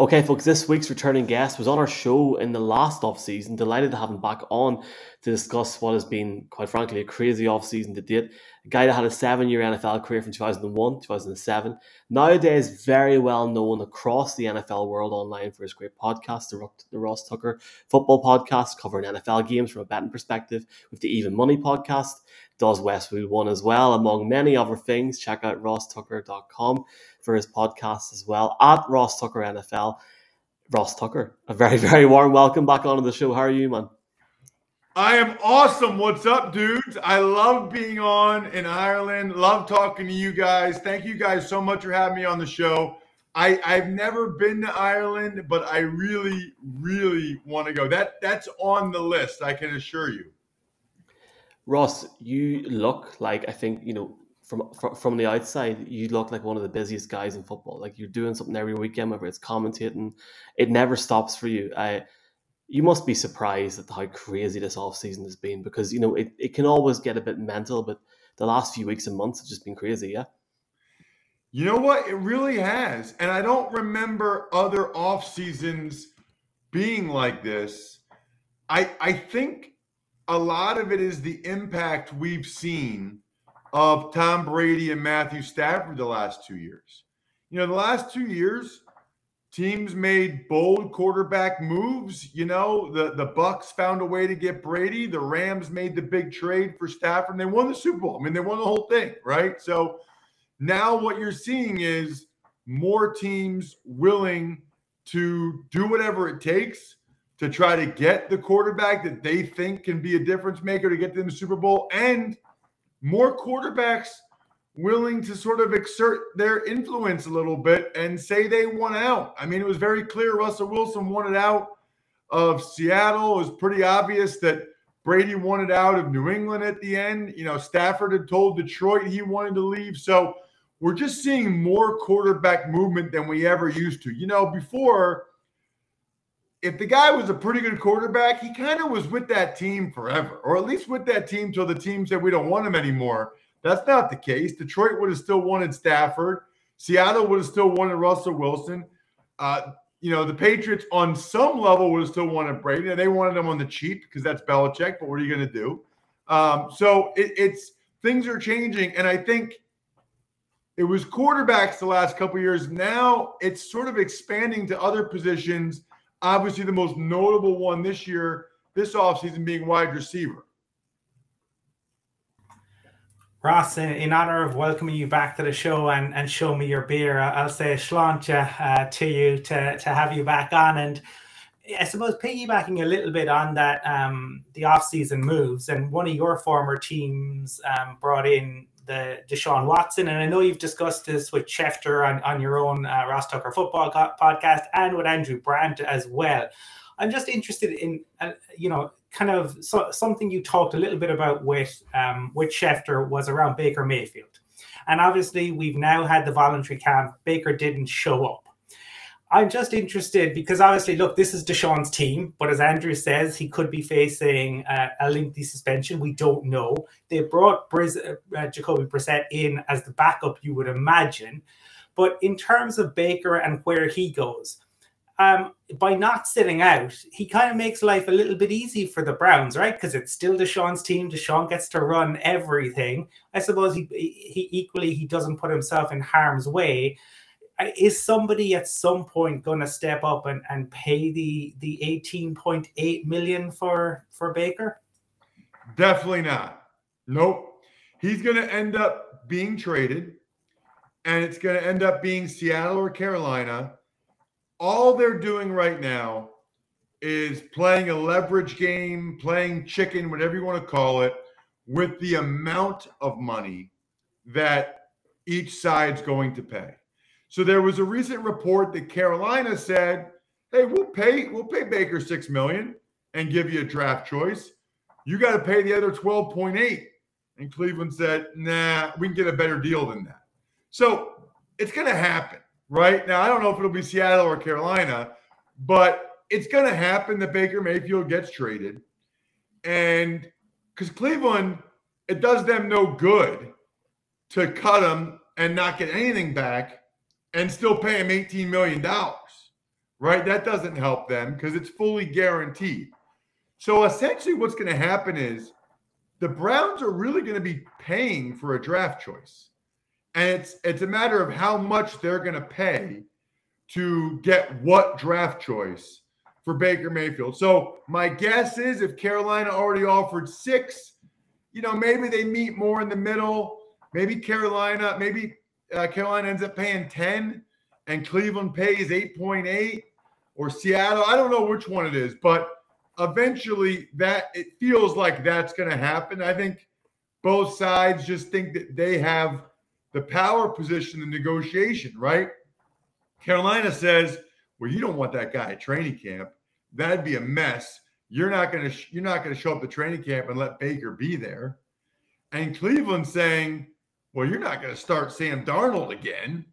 Okay, folks, this week's returning guest was on our show in the last off season. Delighted to have him back on to discuss what has been, quite frankly, a crazy off season to date. Guy that had a seven year NFL career from 2001 2007. Nowadays, very well known across the NFL world online for his great podcast, the, the Ross Tucker Football Podcast, covering NFL games from a betting perspective, with the Even Money Podcast does Westwood One as well, among many other things. Check out rosstucker.com for his podcast as well at Ross Tucker NFL. Ross Tucker, a very, very warm welcome back onto the show. How are you, man? I am awesome. What's up, dudes? I love being on in Ireland. Love talking to you guys. Thank you guys so much for having me on the show. I, I've never been to Ireland, but I really, really want to go. That that's on the list, I can assure you. Ross, you look like I think you know from, from the outside, you look like one of the busiest guys in football. Like you're doing something every weekend, whether it's commentating, it never stops for you. I, you must be surprised at how crazy this off season has been because you know it, it can always get a bit mental, but the last few weeks and months have just been crazy. Yeah. You know what? It really has, and I don't remember other off seasons being like this. I I think a lot of it is the impact we've seen of Tom Brady and Matthew Stafford the last two years. You know, the last two years, teams made bold quarterback moves. You know, the, the Bucks found a way to get Brady. The Rams made the big trade for Stafford. And they won the Super Bowl. I mean, they won the whole thing, right? So now what you're seeing is more teams willing to do whatever it takes to try to get the quarterback that they think can be a difference maker to get them the Super Bowl and – more quarterbacks willing to sort of exert their influence a little bit and say they want out. I mean, it was very clear Russell Wilson wanted out of Seattle. It was pretty obvious that Brady wanted out of New England at the end. You know, Stafford had told Detroit he wanted to leave. So we're just seeing more quarterback movement than we ever used to. You know, before if the guy was a pretty good quarterback, he kind of was with that team forever, or at least with that team till the team said we don't want him anymore. That's not the case. Detroit would have still wanted Stafford. Seattle would have still wanted Russell Wilson. Uh, you know, the Patriots on some level would have still wanted Brady. They wanted him on the cheap because that's Belichick. But what are you going to do? Um, so it, it's things are changing, and I think it was quarterbacks the last couple years. Now it's sort of expanding to other positions Obviously, the most notable one this year, this offseason, being wide receiver. Ross, in honor of welcoming you back to the show and, and show me your beer, I'll say sláinte uh, to you to, to have you back on. And I suppose piggybacking a little bit on that, um, the off-season moves, and one of your former teams um, brought in the Deshaun Watson. And I know you've discussed this with Schefter on, on your own uh, Ross Tucker football co- podcast and with Andrew Brandt as well. I'm just interested in, uh, you know, kind of so, something you talked a little bit about with um, with Schefter was around Baker Mayfield. And obviously, we've now had the voluntary camp. Baker didn't show up. I'm just interested because obviously, look, this is Deshaun's team, but as Andrew says, he could be facing uh, a lengthy suspension. We don't know. They brought Briz, uh, Jacoby Brissett in as the backup, you would imagine. But in terms of Baker and where he goes, um, by not sitting out, he kind of makes life a little bit easy for the Browns, right? Because it's still Deshaun's team. Deshaun gets to run everything. I suppose he, he equally he doesn't put himself in harm's way is somebody at some point going to step up and, and pay the the 18.8 million for for Baker? Definitely not. Nope. He's going to end up being traded and it's going to end up being Seattle or Carolina. All they're doing right now is playing a leverage game, playing chicken, whatever you want to call it, with the amount of money that each side's going to pay. So there was a recent report that Carolina said, "Hey, we'll pay we'll pay Baker 6 million and give you a draft choice. You got to pay the other 12.8." And Cleveland said, "Nah, we can get a better deal than that." So, it's going to happen, right? Now, I don't know if it'll be Seattle or Carolina, but it's going to happen that Baker Mayfield gets traded. And cuz Cleveland it does them no good to cut him and not get anything back and still pay him $18 million. right? That doesn't help them because it's fully guaranteed. So essentially, what's going to happen is the Browns are really going to be paying for a draft choice. And it's it's a matter of how much they're going to pay to get what draft choice for Baker Mayfield. So my guess is if Carolina already offered six, you know, maybe they meet more in the middle. Maybe Carolina, maybe uh, Carolina ends up paying 10 and Cleveland pays 8.8 or Seattle. I don't know which one it is, but eventually that it feels like that's going to happen. I think both sides just think that they have the power position in negotiation, right? Carolina says, "Well, you don't want that guy at training camp. That'd be a mess. You're not going to you're not going to show up to training camp and let Baker be there." And Cleveland saying, "Well, you're not going to start Sam Darnold again."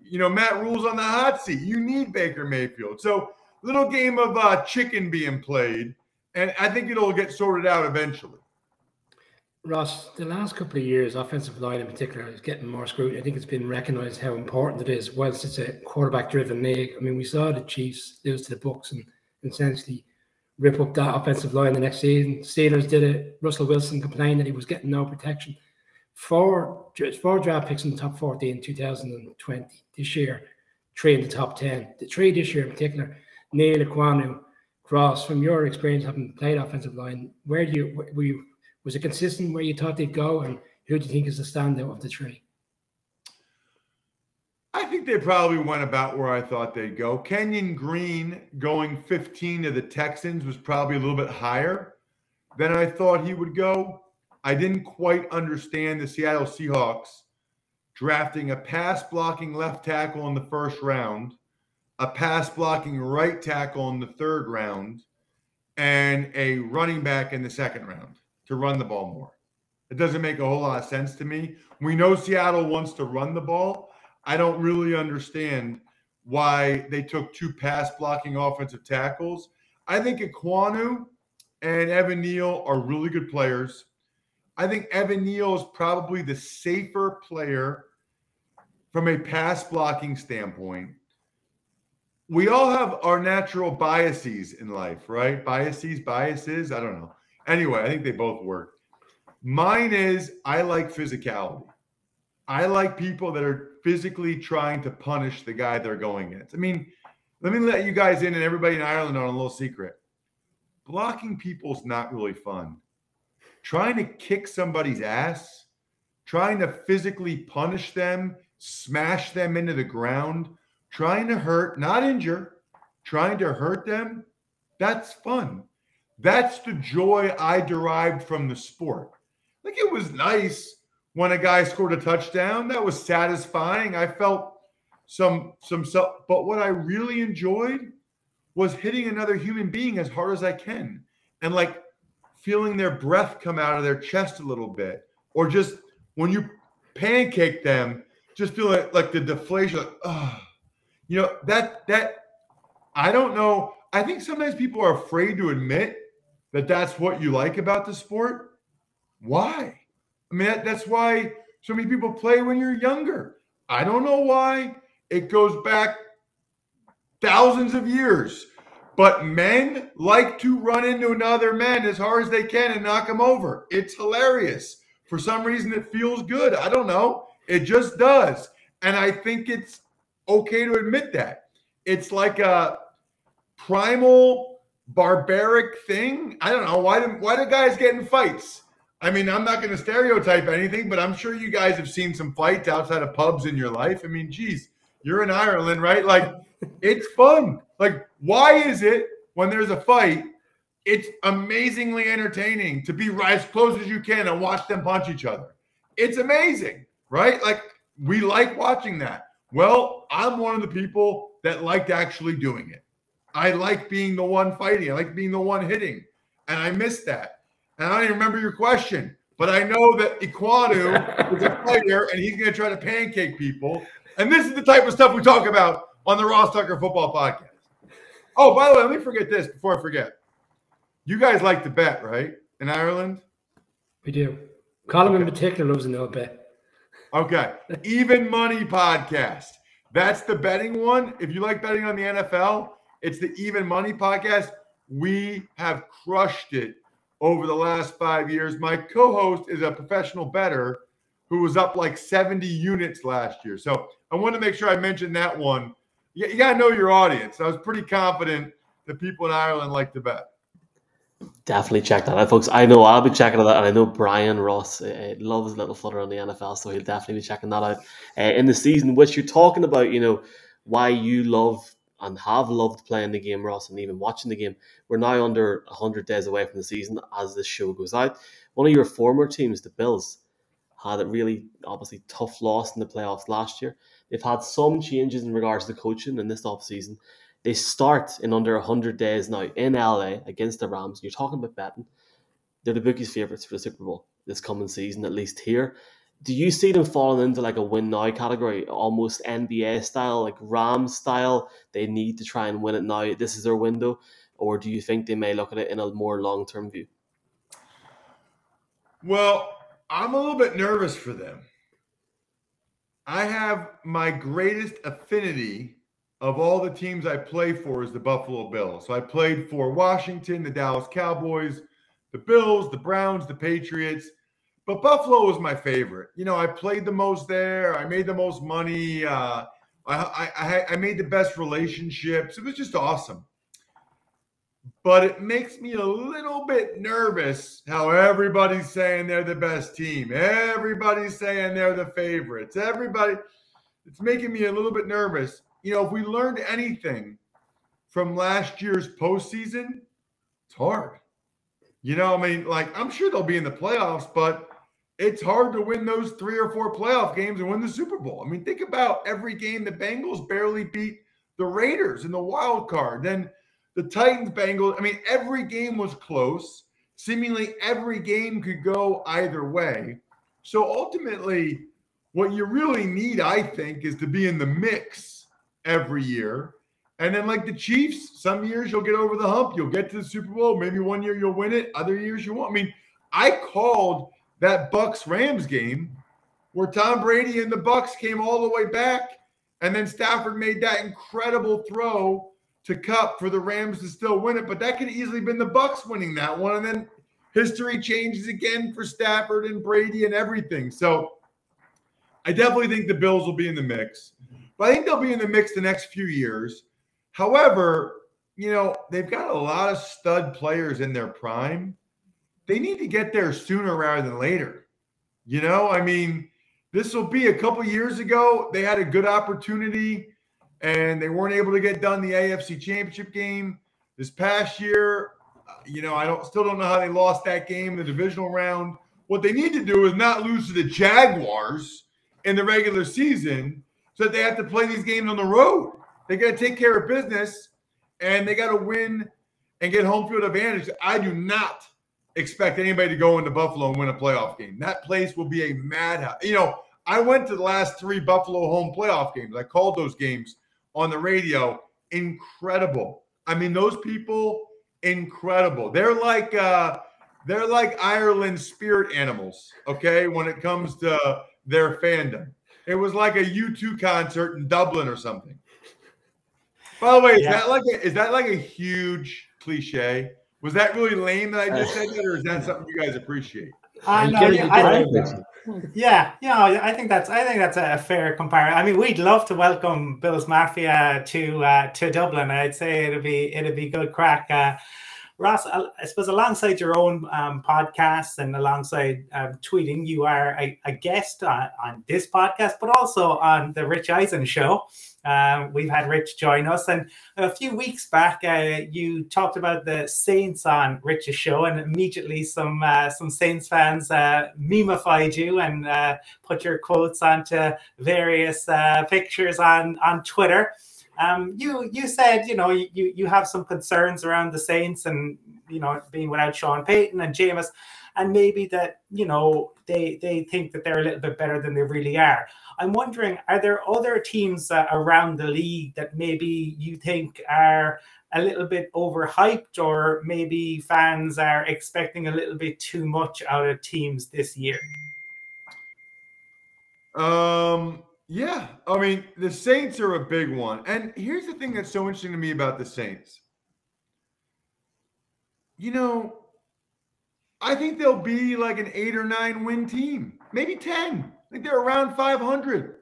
You know, Matt Rhule's on the hot seat. You need Baker Mayfield. So, little game of uh, chicken being played, and I think it'll get sorted out eventually. Ross, the last couple of years, offensive line in particular is getting more scrutiny. I think it's been recognised how important it is. Whilst it's a quarterback-driven league, I mean, we saw the Chiefs lose to the Bucks and essentially rip up that offensive line the next season. Steelers did it. Russell Wilson complained that he was getting no protection. Four, four draft picks in the top 40 in 2020. This year, three in the top 10. The three this year in particular, Neal Ekwonu, Cross, from your experience having played offensive line, where do you, were you was it consistent where you thought they'd go, and who do you think is the standout of the three? I think they probably went about where I thought they'd go. Kenyon Green going 15 to the Texans was probably a little bit higher than I thought he would go. I didn't quite understand the Seattle Seahawks drafting a pass blocking left tackle in the first round, a pass blocking right tackle in the third round, and a running back in the second round to run the ball more. It doesn't make a whole lot of sense to me. We know Seattle wants to run the ball. I don't really understand why they took two pass blocking offensive tackles. I think Ekwonu and Evan Neal are really good players. I think Evan Neal is probably the safer player from a pass blocking standpoint. We all have our natural biases in life, right? Biases, biases, I don't know. Anyway, I think they both work. Mine is I like physicality. I like people that are physically trying to punish the guy they're going against. I mean, let me let you guys in and everybody in Ireland on a little secret. Blocking people's not really fun. Trying to kick somebody's ass, trying to physically punish them, smash them into the ground, trying to hurt, not injure, trying to hurt them, that's fun. That's the joy I derived from the sport. Like it was nice when a guy scored a touchdown. That was satisfying. I felt some some self, but what I really enjoyed was hitting another human being as hard as I can and like feeling their breath come out of their chest a little bit or just when you pancake them just feel like, like the deflation like, oh. you know that that I don't know I think sometimes people are afraid to admit that that's what you like about the sport, why? I mean, that, that's why so many people play when you're younger. I don't know why. It goes back thousands of years. But men like to run into another man as hard as they can and knock them over. It's hilarious. For some reason, it feels good. I don't know. It just does. And I think it's okay to admit that. It's like a primal barbaric thing. I don't know why. Do, why do guys get in fights? I mean, I'm not going to stereotype anything, but I'm sure you guys have seen some fights outside of pubs in your life. I mean, geez, you're in Ireland, right? Like, it's fun. Like, why is it when there's a fight, it's amazingly entertaining to be right as close as you can and watch them punch each other? It's amazing, right? Like, we like watching that. Well, I'm one of the people that liked actually doing it. I like being the one fighting. I like being the one hitting. And I missed that. And I don't even remember your question, but I know that Ekwonu is a fighter and he's going to try to pancake people. And this is the type of stuff we talk about on the Ross Tucker Football Podcast. Oh, by the way, let me forget this before I forget. You guys like to bet, right? In Ireland? We do. Colin okay. in particular loves to know a bet. Okay. Even Money Podcast. That's the betting one. If you like betting on the NFL, It's the Even Money podcast. We have crushed it over the last five years. My co host is a professional better who was up like 70 units last year. So I want to make sure I mentioned that one. You, you got to know your audience. I was pretty confident that people in Ireland like to bet. Definitely check that out, folks. I know I'll be checking that, and I know Brian Ross uh, loves little flutter on the NFL, so he'll definitely be checking that out uh, in the season. Which you're talking about, you know, why you love and have loved playing the game, Ross, and even watching the game. We're now under 100 days away from the season as this show goes out. One of your former teams, the Bills, had a really obviously tough loss in the playoffs last year. They've had some changes in regards to coaching in this offseason. They start in under 100 days now in LA against the Rams. You're talking about betting. They're the bookies' favourites for the Super Bowl this coming season, at least here. Do you see them falling into like a win now category, almost NBA style, like Rams style? They need to try and win it now. This is their window. Or do you think they may look at it in a more long term view? Well, I'm a little bit nervous for them. I have my greatest affinity of all the teams I play for is the Buffalo Bills. So I played for Washington, the Dallas Cowboys, the Bills, the Browns, the Patriots. But Buffalo was my favorite. You know, I played the most there. I made the most money. Uh, I, I, I made the best relationships. It was just awesome. But it makes me a little bit nervous how everybody's saying they're the best team. Everybody's saying they're the favorites. Everybody, it's making me a little bit nervous you know, if we learned anything from last year's postseason, it's hard. You know, I mean, like I'm sure they'll be in the playoffs, but it's hard to win those three or four playoff games and win the Super Bowl. I mean, think about every game the Bengals barely beat the Raiders in the wild card. Then the Titans, Bengals. I mean, every game was close. Seemingly every game could go either way. So ultimately, what you really need, I think, is to be in the mix every year. And then, like the Chiefs, some years you'll get over the hump. You'll get to the Super Bowl. Maybe one year you'll win it. Other years you won't. I mean, I called that Bucks Rams game where Tom Brady and the Bucks came all the way back, and then Stafford made that incredible throw to Kupp for the Rams to still win it. But that could easily been the Bucks winning that one, and then history changes again for Stafford and Brady and everything. So I definitely think the Bills will be in the mix. But I think they'll be in the mix the next few years. However, you know, they've got a lot of stud players in their prime. They need to get there sooner rather than later. You know, I mean, this will be a couple years ago. They had a good opportunity and they weren't able to get done the AFC championship game. This past year, you know, I don't still don't know how they lost that game in the divisional round. What they need to do is not lose to the Jaguars in the regular season so that they have to play these games on the road. They got to take care of business and they got to win and get home field advantage. I do not expect anybody to go into Buffalo and win a playoff game. That place will be a madhouse. You know, I went to the last three Buffalo home playoff games. I called those games on the radio. Incredible. I mean, those people, incredible. They're like uh they're like Ireland spirit animals, okay, when it comes to their fandom. It was like a U2 concert in Dublin or something. By the way, is yeah. that like a, is that like a huge cliche? Was that really lame that I just said that, or is that something you guys appreciate? I know. Yeah, I, yeah, yeah, I think that's I think that's a fair comparison. I mean, we'd love to welcome Bills Mafia to uh, to Dublin. I'd say it'd be it'd be good crack. Uh, Ross, I suppose alongside your own um, podcast and alongside um, tweeting, you are a, a guest on, on, this podcast, but also on the Rich Eisen show. Um, we've had Rich join us, and a few weeks back, uh, you talked about the Saints on Rich's show, and immediately some uh, some Saints fans uh, you and uh, put your quotes onto various uh, pictures on on Twitter. Um, you you said you know you you have some concerns around the Saints and you know being without Sean Payton and Jameis, and maybe that you know they they think that they're a little bit better than they really are. I'm wondering, are there other teams uh, around the league that maybe you think are a little bit overhyped, or maybe fans are expecting a little bit too much out of teams this year? Um, Yeah, I mean, the Saints are a big one. And here's the thing that's so interesting to me about the Saints. You know, I think they'll be like an eight or nine win team, maybe 10. I think they're around 500.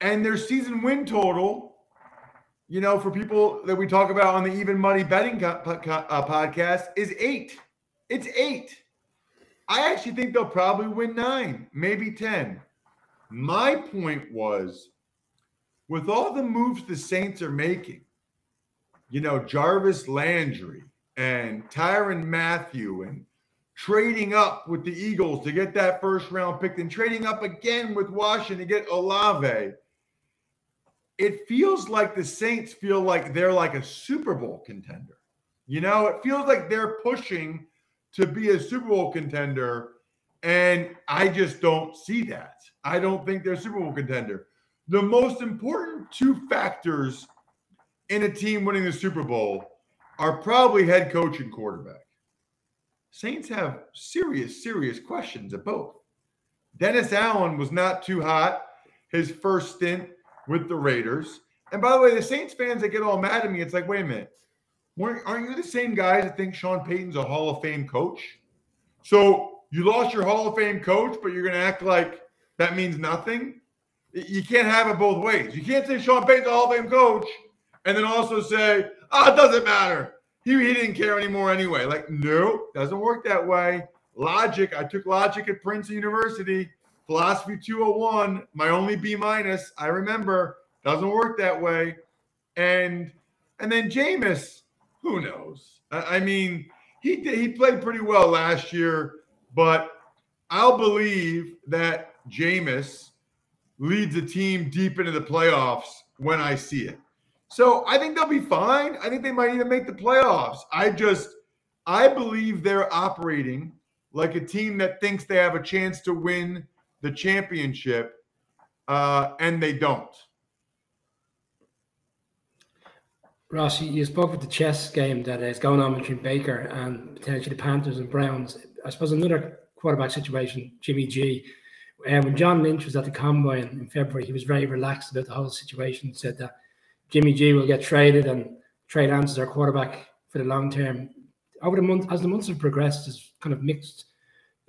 And their season win total, you know, for people that we talk about on the Even Money Betting co- co- uh, podcast, is eight. It's eight. I actually think they'll probably win nine, maybe 10. My point was with all the moves the Saints are making, you know, Jarvis Landry and Tyrann Mathieu and trading up with the Eagles to get that first round pick and trading up again with Washington to get Olave. It feels like the Saints feel like they're like a Super Bowl contender. You know, it feels like they're pushing to be a Super Bowl contender. And I just don't see that. I don't think they're a Super Bowl contender. The most important two factors in a team winning the Super Bowl are probably head coach and quarterback. Saints have serious, serious questions at both. Dennis Allen was not too hot his first stint with the Raiders. And by the way, the Saints fans that get all mad at me, it's like, wait a minute. Aren't you the same guys that think Sean Payton's a Hall of Fame coach? So you lost your Hall of Fame coach, but you're going to act like that means nothing? You can't have it both ways. You can't say Sean Payton's a Hall of Fame coach and then also say, oh, it doesn't matter. He, he didn't care anymore anyway. Like, no, doesn't work that way. Logic, I took logic at Princeton University, philosophy 201, my only B minus. I remember, doesn't work that way. And and then Jameis, who knows? I, I mean, he he played pretty well last year, but I'll believe that Jameis leads a team deep into the playoffs when I see it. So I think they'll be fine. I think they might even make the playoffs. I just, I believe they're operating like a team that thinks they have a chance to win the championship, uh, and they don't. Ross, you spoke with the chess game that is going on between Baker and potentially the Panthers and Browns. I suppose another quarterback situation, Jimmy G. Uh, when John Lynch was at the combine in February, he was very relaxed about the whole situation. Said that Jimmy G will get traded and Trey Lance is our quarterback for the long term. Over the month, as the months have progressed, there's kind of mixed,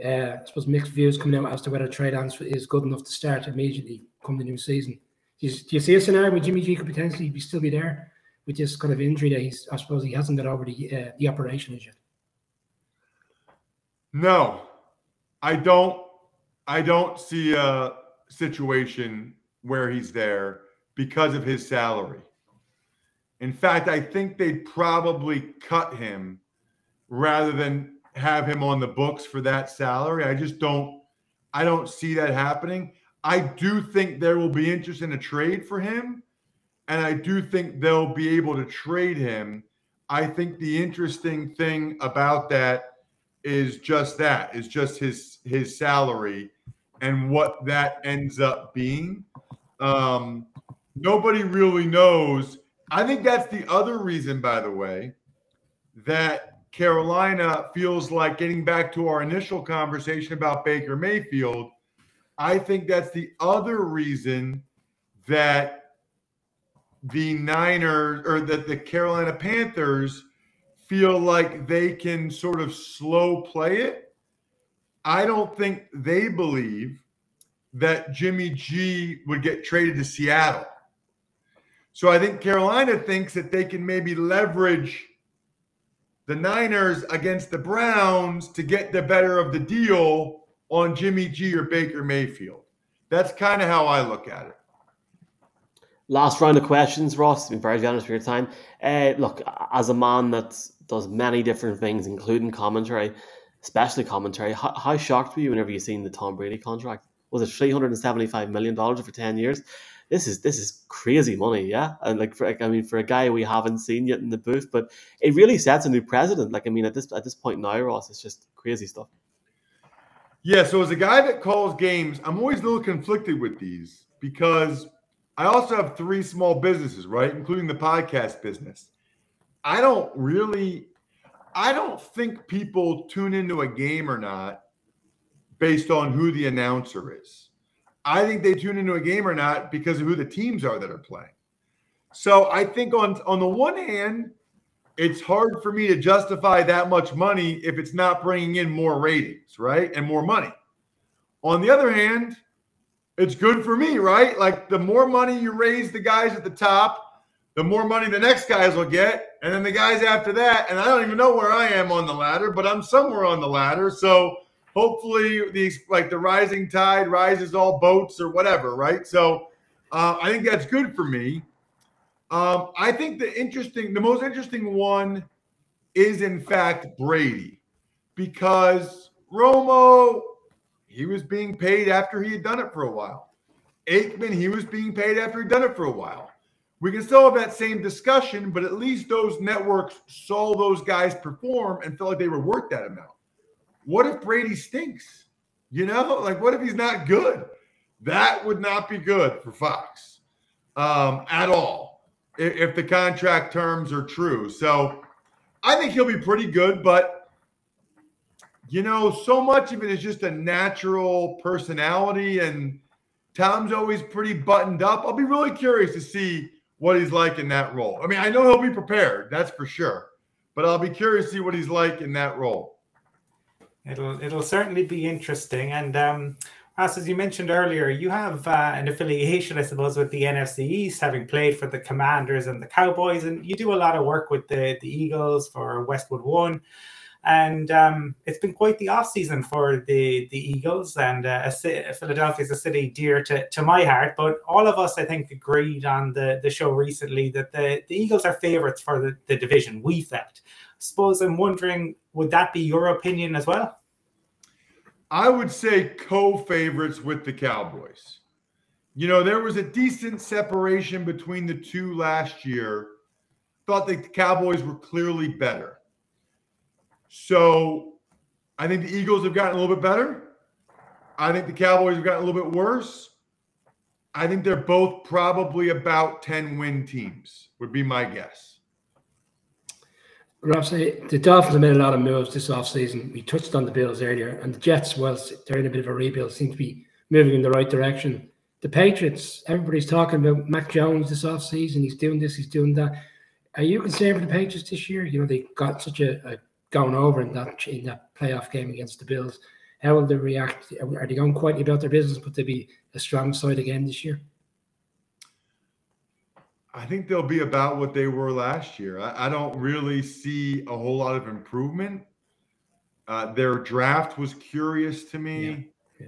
uh, I suppose, mixed views coming out as to whether Trey Lance is good enough to start immediately come the new season. Do you, do you see a scenario where Jimmy G could potentially be, still be there with this kind of injury that he's, I suppose, he hasn't got over the uh, the operation as yet? No, I don't. I don't see a situation where he's there because of his salary. In fact, I think they'd probably cut him rather than have him on the books for that salary. I just don't I don't see that happening. I do think there will be interest in a trade for him and I do think they'll be able to trade him. I think the interesting thing about that is just that is just his his salary and what that ends up being. Um, nobody really knows. I think that's the other reason, by the way, that Carolina feels like getting back to our initial conversation about Baker Mayfield. I think that's the other reason that the Niners or that the Carolina Panthers feel like they can sort of slow play it. I don't think they believe that Jimmy G would get traded to Seattle. So I think Carolina thinks that they can maybe leverage the Niners against the Browns to get the better of the deal on Jimmy G or Baker Mayfield. That's kind of how I look at it. Last round of questions, Ross. Been very generous for your time. Uh, look, as a man that does many different things, including commentary, especially commentary, how, how shocked were you whenever you seen the Tom Brady contract? Was it three hundred and seventy-five million dollars for ten years? This is this is crazy money, yeah. And like, for, I mean, for a guy we haven't seen yet in the booth, but it really sets a new precedent. Like, I mean, at this at this point now, Ross, it's just crazy stuff. Yeah. So as a guy that calls games, I'm always a little conflicted with these because I also have three small businesses, right? Including the podcast business. I don't really, I don't think people tune into a game or not based on who the announcer is. I think they tune into a game or not because of who the teams are that are playing. So I think on on the one hand, it's hard for me to justify that much money if it's not bringing in more ratings, right? And more money. On the other hand, it's good for me, right? Like the more money you raise the guys at the top, the more money the next guys will get, and then the guys after that. And I don't even know where I am on the ladder, but I'm somewhere on the ladder. So hopefully, these like the rising tide rises all boats or whatever, right? So uh, I think that's good for me. Um, I think the interesting, the most interesting one is in fact Brady, because Romo, he was being paid after he had done it for a while. Aikman, he was being paid after he'd done it for a while. We can still have that same discussion, but at least those networks saw those guys perform and felt like they were worth that amount. What if Brady stinks? You know, like what if he's not good? That would not be good for Fox um, at all if the contract terms are true. So I think he'll be pretty good, but you know, so much of it is just a natural personality, and Tom's always pretty buttoned up. I'll be really curious to see what he's like in that role. I mean, I know he'll be prepared, that's for sure, but I'll be curious to see what he's like in that role. It'll it'll certainly be interesting, and um, as you mentioned earlier, you have uh, an affiliation, I suppose, with the NFC East, having played for the Commanders and the Cowboys, and you do a lot of work with the, the Eagles for Westwood One. And um, it's been quite the off season for the, the Eagles, and uh, Philadelphia is a city dear to, to my heart. But all of us, I think, agreed on the, the show recently that the, the Eagles are favourites for the, the division. We felt. I suppose I'm wondering, would that be your opinion as well? I would say co favorites with the Cowboys. You know, there was a decent separation between the two last year. Thought the Cowboys were clearly better. So I think the Eagles have gotten a little bit better. I think the Cowboys have gotten a little bit worse. I think they're both probably about 10 win teams, would be my guess. Rob, the Dolphins have made a lot of moves this offseason. We touched on the Bills earlier, and the Jets, well, they're in a bit of a rebuild, seem to be moving in the right direction. The Patriots, everybody's talking about Mac Jones this offseason. He's doing this, he's doing that. Are you concerned for the Patriots this year? You know, they got such a, a going over in that in that playoff game against the Bills. How will they react? Are they going quietly about their business, but they be a strong side again this year? I think they'll be about what they were last year. I, I don't really see a whole lot of improvement. Uh, their draft was curious to me. Yeah. Yeah.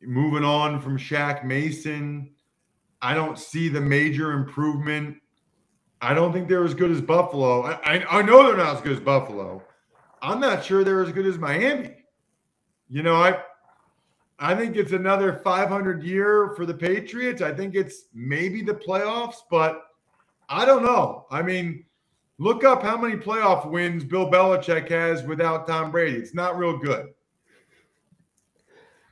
Moving on from Shaq Mason, I don't see the major improvement. I don't think they're as good as Buffalo. I, I, I know they're not as good as Buffalo. I'm not sure they're as good as Miami. You know, I I think it's another 500 year for the Patriots. I think it's maybe the playoffs, but I don't know. I mean, look up how many playoff wins Bill Belichick has without Tom Brady. It's not real good.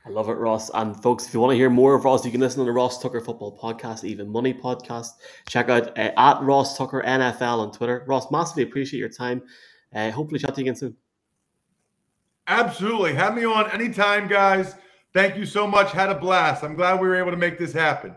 I love it, Ross. And folks, if you want to hear more of Ross, you can listen to the Ross Tucker Football Podcast, even Money Podcast. Check out uh, at Ross Tucker NFL on Twitter. Ross, massively appreciate your time. Uh, hopefully, chat to you again soon. Absolutely. Have me on anytime, guys. Thank you so much. Had a blast. I'm glad we were able to make this happen.